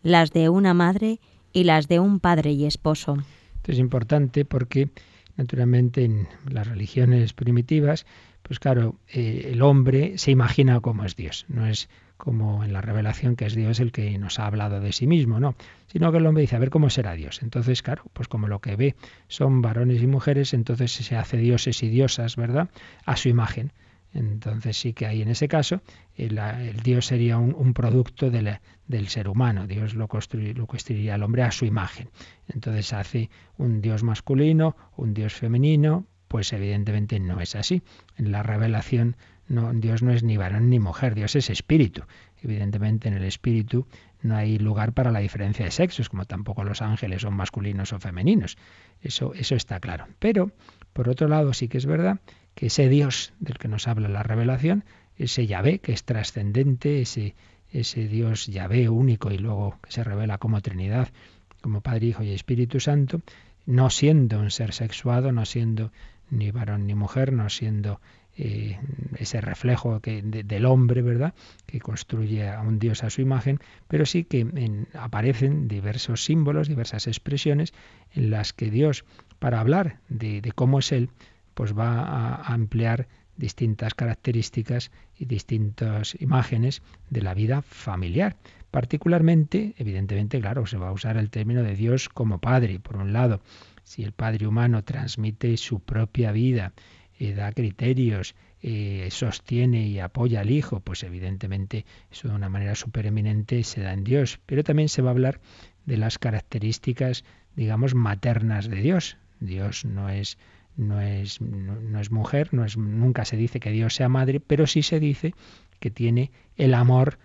las de una madre y las de un padre y esposo. Esto es importante porque, naturalmente, en las religiones primitivas, pues claro, eh, el hombre se imagina cómo es Dios, no es como en la revelación que es Dios el que nos ha hablado de sí mismo, no, sino que el hombre dice, a ver cómo será Dios. Entonces, claro, pues como lo que ve son varones y mujeres, entonces se hace dioses y diosas, ¿verdad? A su imagen. Entonces sí que hay en ese caso, el, Dios sería un, producto del ser humano, Dios lo, lo construiría al hombre a su imagen. Entonces hace un Dios masculino, un Dios femenino, pues evidentemente no es así. En la revelación Dios no es ni varón ni mujer, Dios es espíritu. Evidentemente en el espíritu no hay lugar para la diferencia de sexos, como tampoco los ángeles son masculinos o femeninos. Eso, eso está claro. Pero, por otro lado, sí que es verdad que ese Dios del que nos habla la revelación, ese Yahvé que es trascendente, ese, ese Dios Yahvé único y luego que se revela como Trinidad, como Padre, Hijo y Espíritu Santo, no siendo un ser sexuado, no siendo ni varón ni mujer, no siendo eh, ese reflejo del hombre, ¿verdad? Que construye a un Dios a su imagen, pero sí que aparecen diversos símbolos, diversas expresiones en las que Dios, para hablar de, cómo es Él, pues va a, a emplear distintas características y distintas imágenes de la vida familiar. Particularmente, evidentemente, claro, se va a usar el término de Dios como Padre, por un lado, si el Padre humano transmite su propia vida, da criterios, sostiene y apoya al Hijo, pues evidentemente eso de una manera supereminente se da en Dios. Pero también se va a hablar de las características, digamos, maternas de Dios. Dios no es no es, no, es mujer, no es, nunca se dice que Dios sea madre, pero sí se dice que tiene el amor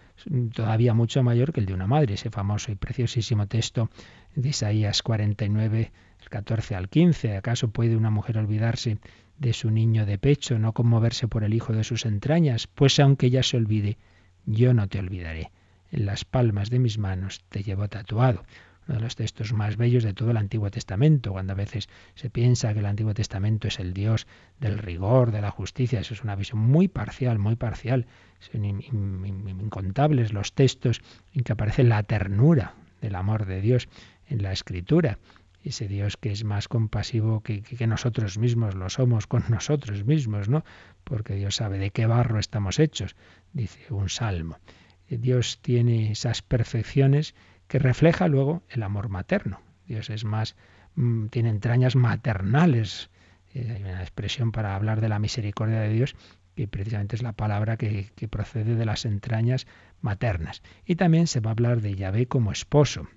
todavía mucho mayor que el de una madre. Ese famoso y preciosísimo texto de Isaías 49, 14 al 15. ¿Acaso puede una mujer olvidarse de su niño de pecho, no conmoverse por el hijo de sus entrañas? Pues aunque ella se olvide, yo no te olvidaré. En las palmas de mis manos te llevo tatuado. Uno de los textos más bellos de todo el Antiguo Testamento, cuando a veces se piensa que el Antiguo Testamento es el Dios del rigor, de la justicia, eso es una visión muy parcial, muy parcial. Son incontables los textos en que aparece la ternura del amor de Dios en la Escritura ese Dios que es más compasivo que, que, nosotros mismos lo somos con nosotros mismos, ¿no? Porque Dios sabe de qué barro estamos hechos, dice un salmo. Eh, Dios tiene esas perfecciones que refleja luego el amor materno. Dios es más, mm, tiene entrañas maternales. Eh, hay una expresión para hablar de la misericordia de Dios que precisamente es la palabra que, que procede de las entrañas maternas. Y también se va a hablar de Yahvé como esposo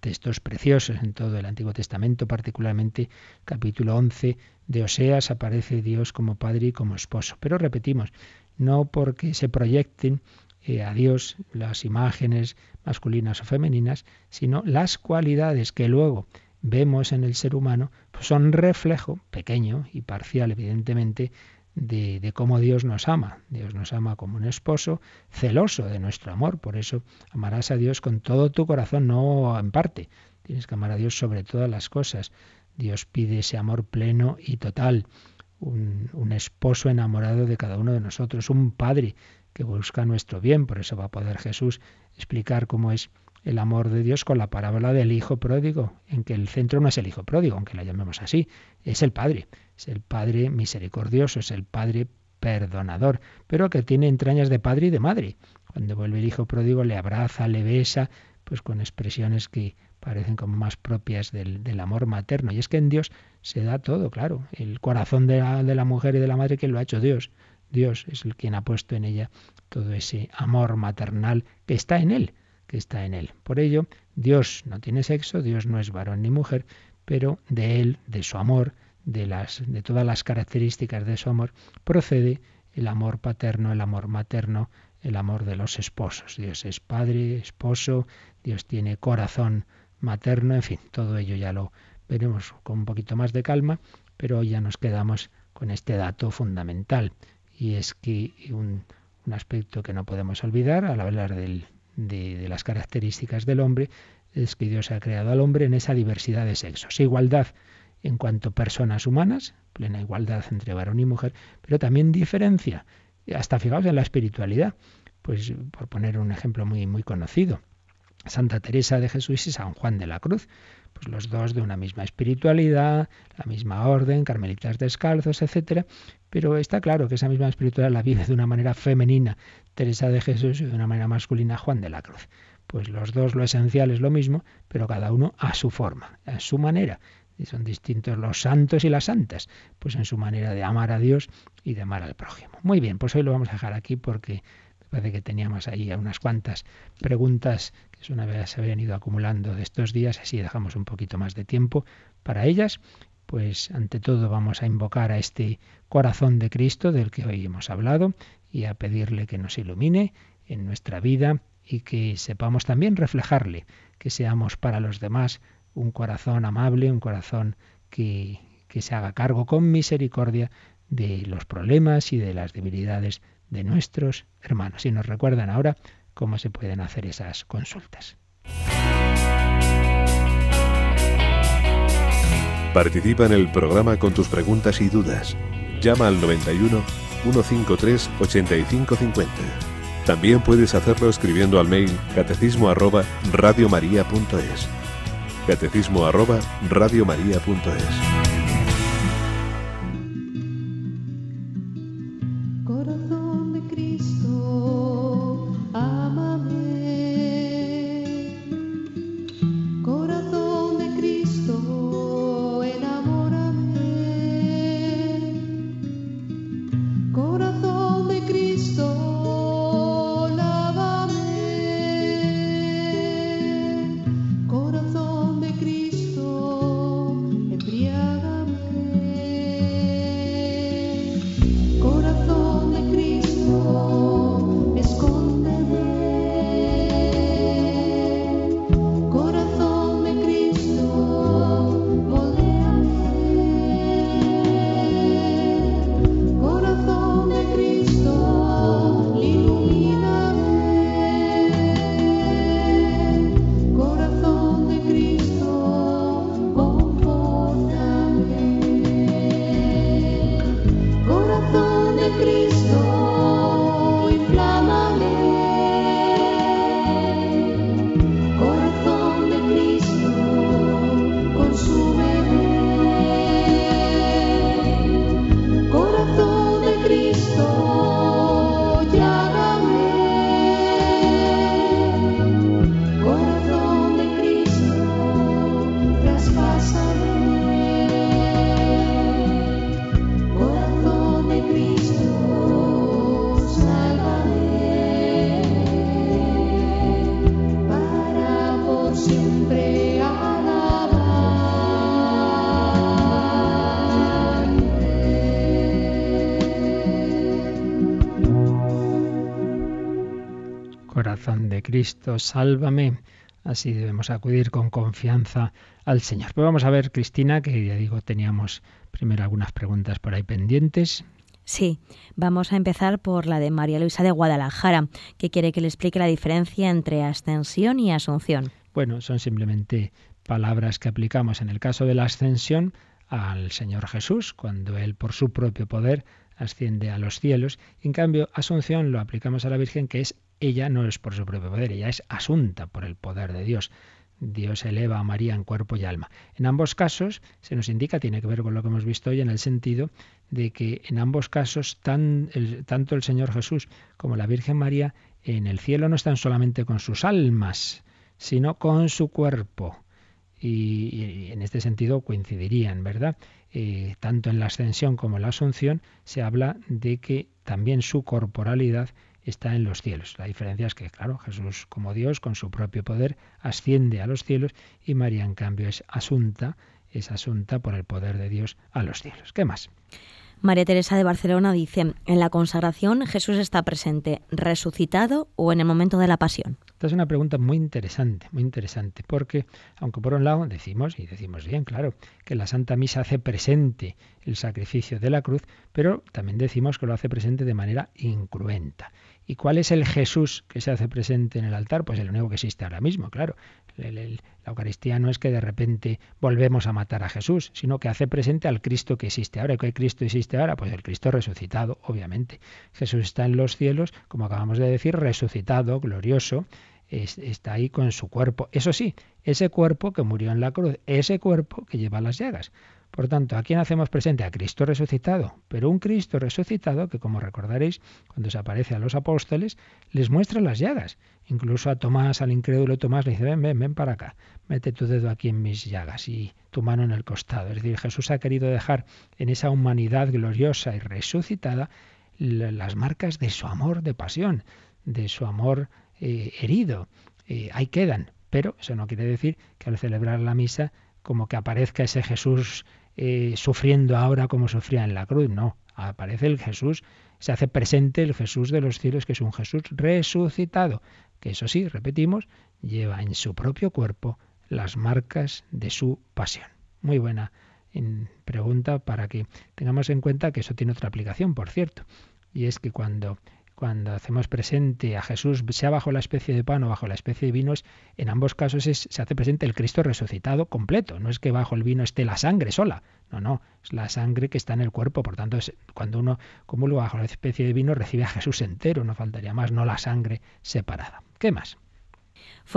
textos preciosos en todo el Antiguo Testamento, particularmente capítulo 11 de Oseas, aparece Dios como Padre y como esposo. Pero repetimos, no porque se proyecten eh, a Dios las imágenes masculinas o femeninas, sino las cualidades que luego vemos en el ser humano pues son reflejo pequeño y parcial, evidentemente, de, cómo Dios nos ama. Dios nos ama como un esposo celoso de nuestro amor. Por eso amarás a Dios con todo tu corazón, no en parte. Tienes que amar a Dios sobre todas las cosas. Dios pide ese amor pleno y total. Un, un, esposo enamorado de cada uno de nosotros, un padre que busca nuestro bien. Por eso va a poder Jesús explicar cómo es el amor de Dios con la parábola del hijo pródigo, en que el centro no es el hijo pródigo, aunque la llamemos así, es el Padre, es el Padre misericordioso, es el Padre perdonador, pero que tiene entrañas de padre y de madre. Cuando vuelve el hijo pródigo le abraza, le besa, pues con expresiones que parecen como más propias del, amor materno. Y es que en Dios se da todo, claro. El corazón de la, de la mujer y de la madre que lo ha hecho Dios. Dios es el quien ha puesto en ella todo ese amor maternal que está en él que está en él. Por ello, Dios no tiene sexo, Dios no es varón ni mujer, pero de él, de su amor, de, las, de todas las características de su amor, procede el amor paterno, el amor materno, el amor de los esposos. Dios es padre, esposo, Dios tiene corazón materno, en fin, todo ello ya lo veremos con un poquito más de calma, pero ya nos quedamos con este dato fundamental y es que un, aspecto que no podemos olvidar al hablar de, las características del hombre es que Dios ha creado al hombre en esa diversidad de sexos, igualdad en cuanto a personas humanas, plena igualdad entre varón y mujer, pero también diferencia, hasta fijaos en la espiritualidad, pues por poner un ejemplo muy, muy conocido, Santa Teresa de Jesús y San Juan de la Cruz, pues los dos de una misma espiritualidad, la misma orden, carmelitas descalzos, etcétera, pero está claro que esa misma espiritualidad la vive de una manera femenina Teresa de Jesús y de una manera masculina Juan de la Cruz. Pues los dos lo esencial es lo mismo, pero cada uno a su forma, a su manera y son distintos los santos y las santas, pues en su manera de amar a Dios y de amar al prójimo. Muy bien, pues hoy lo vamos a dejar aquí porque parece que teníamos ahí unas cuantas preguntas que vez se habían ido acumulando de estos días, así dejamos un poquito más de tiempo para ellas. Pues ante todo vamos a invocar a este corazón de Cristo del que hoy hemos hablado y a pedirle que nos ilumine en nuestra vida y que sepamos también reflejarle, que seamos para los demás un corazón amable, un corazón que, que se haga cargo con misericordia de los problemas y de las debilidades de nuestros hermanos. Y nos recuerdan ahora cómo se pueden hacer esas consultas. Participa en el programa con tus preguntas y dudas. Llama al 91 153 8550. También puedes hacerlo escribiendo al mail catecismo arroba radiomaria.es catecismo arroba radiomaria.es. Cristo, sálvame. Así debemos acudir con confianza al Señor. Pues vamos a ver, Cristina, que ya digo, teníamos primero algunas preguntas por ahí pendientes. Sí, vamos a empezar por la de María Luisa de Guadalajara, que quiere que le explique la diferencia entre ascensión y asunción. Bueno, son simplemente palabras que aplicamos en el caso de la ascensión al Señor Jesús, cuando Él por su propio poder asciende a los cielos. En cambio, asunción lo aplicamos a la Virgen, que es ella no es por su propio poder, ella es asunta por el poder de Dios. Dios eleva a María en cuerpo y alma. En ambos casos se nos indica, tiene que ver con lo que hemos visto hoy, en el sentido de que en ambos casos tanto el Señor Jesús como la Virgen María en el cielo no están solamente con sus almas, sino con su cuerpo. Y, en este sentido coincidirían, ¿verdad? Eh, tanto en la ascensión como en la asunción se habla de que también su corporalidad está en los cielos. La diferencia es que, claro, Jesús como Dios, con su propio poder, asciende a los cielos y María, en cambio, es asunta es asunta por el poder de Dios a los cielos. ¿Qué más? María Teresa de Barcelona dice, en la consagración Jesús está presente, resucitado o en el momento de la pasión. Esta es una pregunta muy interesante, muy interesante, porque aunque por un lado decimos, y decimos bien, claro, que la Santa Misa hace presente el sacrificio de la cruz, pero también decimos que lo hace presente de manera incruenta. ¿Y cuál es el Jesús que se hace presente en el altar? Pues el único que existe ahora mismo, claro. La Eucaristía no es que de repente volvemos a matar a Jesús, sino que hace presente al Cristo que existe ahora. ¿Qué Cristo existe ahora? Pues el Cristo resucitado, obviamente. Jesús está en los cielos, como acabamos de decir, resucitado, glorioso, está ahí con su cuerpo. Eso sí, ese cuerpo que murió en la cruz, ese cuerpo que lleva las llagas. Por tanto, ¿a quién hacemos presente? A Cristo resucitado, pero un Cristo resucitado que, como recordaréis, cuando se aparece a los apóstoles, les muestra las llagas. Incluso a Tomás, al incrédulo Tomás, le dice, ven, ven, ven para acá, mete tu dedo aquí en mis llagas y tu mano en el costado. Es decir, Jesús ha querido dejar en esa humanidad gloriosa y resucitada las marcas de su amor de pasión, de su amor eh, herido. Eh, ahí quedan, pero eso no quiere decir que al celebrar la misa como que aparezca ese Jesús eh, sufriendo ahora como sufría en la cruz. No, aparece el Jesús, se hace presente el Jesús de los cielos, que es un Jesús resucitado, que eso sí, repetimos, lleva en su propio cuerpo las marcas de su pasión. Muy buena pregunta para que tengamos en cuenta que eso tiene otra aplicación, por cierto, y es que cuando cuando hacemos presente a Jesús, sea bajo la especie de pan o bajo la especie de vinos, en ambos casos se hace presente el Cristo resucitado completo. No es que bajo el vino esté la sangre sola. No, no, es la sangre que está en el cuerpo. Por tanto, es, cuando uno comulga bajo la especie de vino, recibe a Jesús entero. No faltaría más, no la sangre separada. ¿Qué más?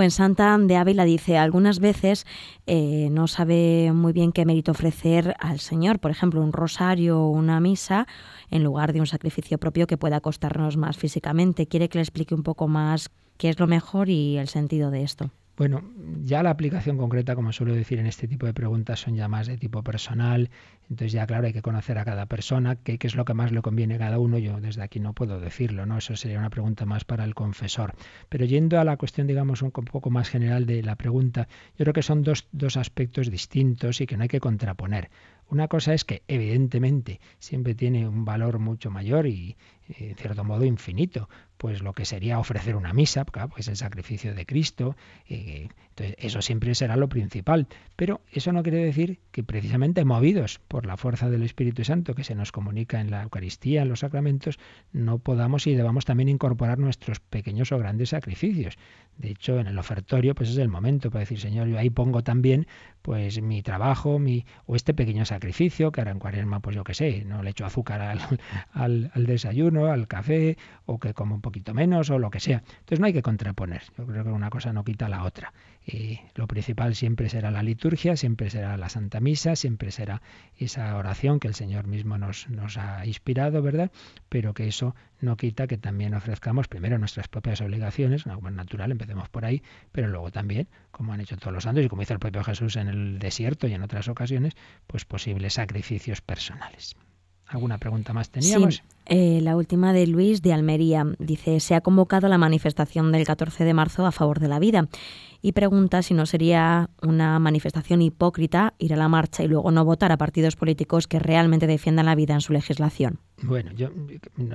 Santa de Ávila dice, algunas veces eh, no sabe muy bien qué mérito ofrecer al Señor, por ejemplo, un rosario o una misa, en lugar de un sacrificio propio que pueda costarnos más físicamente. Quiere que le explique un poco más qué es lo mejor y el sentido de esto. Bueno, ya la aplicación concreta, como suelo decir en este tipo de preguntas, son ya más de tipo personal. Entonces ya, claro, hay que conocer a cada persona, qué, es lo que más le conviene a cada uno. Yo desde aquí no puedo decirlo, ¿no? Eso sería una pregunta más para el confesor. Pero yendo a la cuestión, digamos, un poco más general de la pregunta, yo creo que son dos, dos aspectos distintos y que no hay que contraponer. Una cosa es que evidentemente siempre tiene un valor mucho mayor y en cierto modo infinito, pues lo que sería ofrecer una misa, pues el sacrificio de Cristo, eh, entonces eso siempre será lo principal. Pero eso no quiere decir que precisamente movidos por la fuerza del Espíritu Santo que se nos comunica en la Eucaristía, en los sacramentos, no podamos y debamos también incorporar nuestros pequeños o grandes sacrificios. De hecho, en el ofertorio, pues es el momento para decir, Señor, yo ahí pongo también pues mi trabajo, mi, o este pequeño sacrificio, que ahora en cuaresma, pues yo qué sé, no le echo azúcar al, al desayuno, al café, o que como un poquito menos, o lo que sea. Entonces no hay que contraponer. Yo creo que una cosa no quita la otra. Y lo principal siempre será la liturgia, siempre será la Santa Misa, siempre será esa oración que el Señor mismo nos, nos ha inspirado, ¿verdad? Pero que eso no quita que también ofrezcamos primero nuestras propias obligaciones, algo natural, empecemos por ahí, pero luego también, como han hecho todos los santos y como hizo el propio Jesús en el desierto y en otras ocasiones, pues posibles sacrificios personales. ¿Alguna pregunta más teníamos? Sí, eh, la última de Luis de Almería. Dice, se ha convocado la manifestación del 14 de marzo a favor de la vida y pregunta si no sería una manifestación hipócrita ir a la marcha y luego no votar a partidos políticos que realmente defiendan la vida en su legislación. Bueno, yo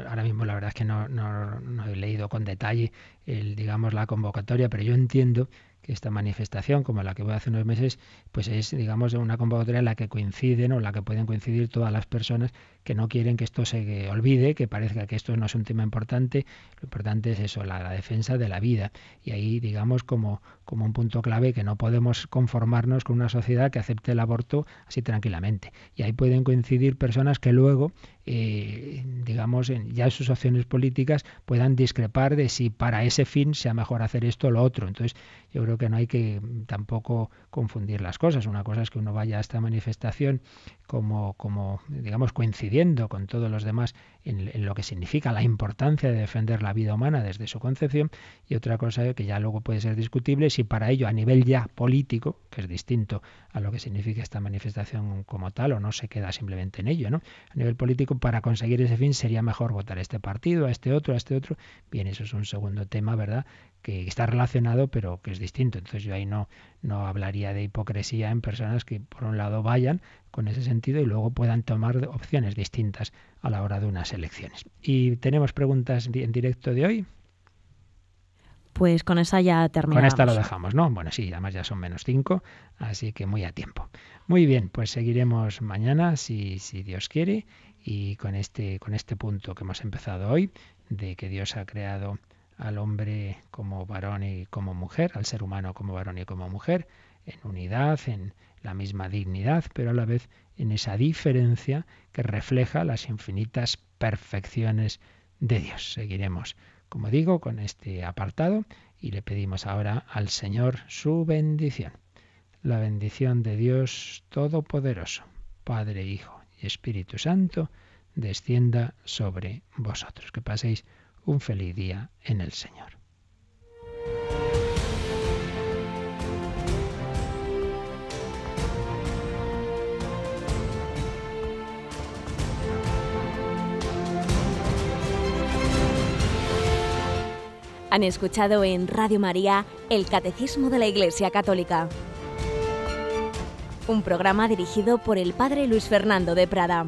ahora mismo la verdad es que no, no he leído con detalle el, digamos, la convocatoria, pero yo entiendo que esta manifestación, como la que voy a hace unos meses, pues es, digamos, una convocatoria en la que coinciden o en la que pueden coincidir todas las personas que no quieren que esto se olvide, que parezca que esto no es un tema importante. Lo importante es eso, la, defensa de la vida. Y ahí, digamos, como, un punto clave que no podemos conformarnos con una sociedad que acepte el aborto así tranquilamente. Y ahí pueden coincidir personas que luego eh, digamos, en, ya en sus opciones políticas puedan discrepar de si para ese fin sea mejor hacer esto o lo otro. Entonces, yo creo que no hay que tampoco confundir las cosas. Una cosa es que uno vaya a esta manifestación como, como digamos, coincidiendo con todos los demás en, lo que significa la importancia de defender la vida humana desde su concepción, y otra cosa que ya luego puede ser discutible si para ello a nivel ya político, que es distinto a lo que significa esta manifestación como tal, o no se queda simplemente en ello, ¿no? A nivel político, para conseguir ese fin sería mejor votar a este partido, a este otro, a este otro. Bien, eso es un segundo tema, ¿verdad? Que está relacionado pero que es distinto. Entonces yo ahí no, no hablaría de hipocresía en personas que por un lado vayan con ese sentido y luego puedan tomar opciones distintas a la hora de unas elecciones. Y tenemos preguntas en directo de hoy. Pues con esa ya terminamos. Con esta lo dejamos, ¿no? Bueno, sí, además ya son menos cinco, así que muy a tiempo. Muy bien, pues seguiremos mañana si, si Dios quiere y con este, con este punto que hemos empezado hoy de que Dios ha creado al hombre como varón y como mujer, al ser humano como varón y como mujer, en unidad, en la misma dignidad, pero a la vez en esa diferencia que refleja las infinitas perfecciones de Dios. Seguiremos, como digo, con este apartado y le pedimos ahora al Señor su bendición. La bendición de Dios Todopoderoso, Padre, Hijo y Espíritu Santo, descienda sobre vosotros. Que paséis un feliz día en el Señor. Han escuchado en Radio María el Catecismo de la Iglesia Católica, un programa dirigido por el Padre Luis Fernando de Prada.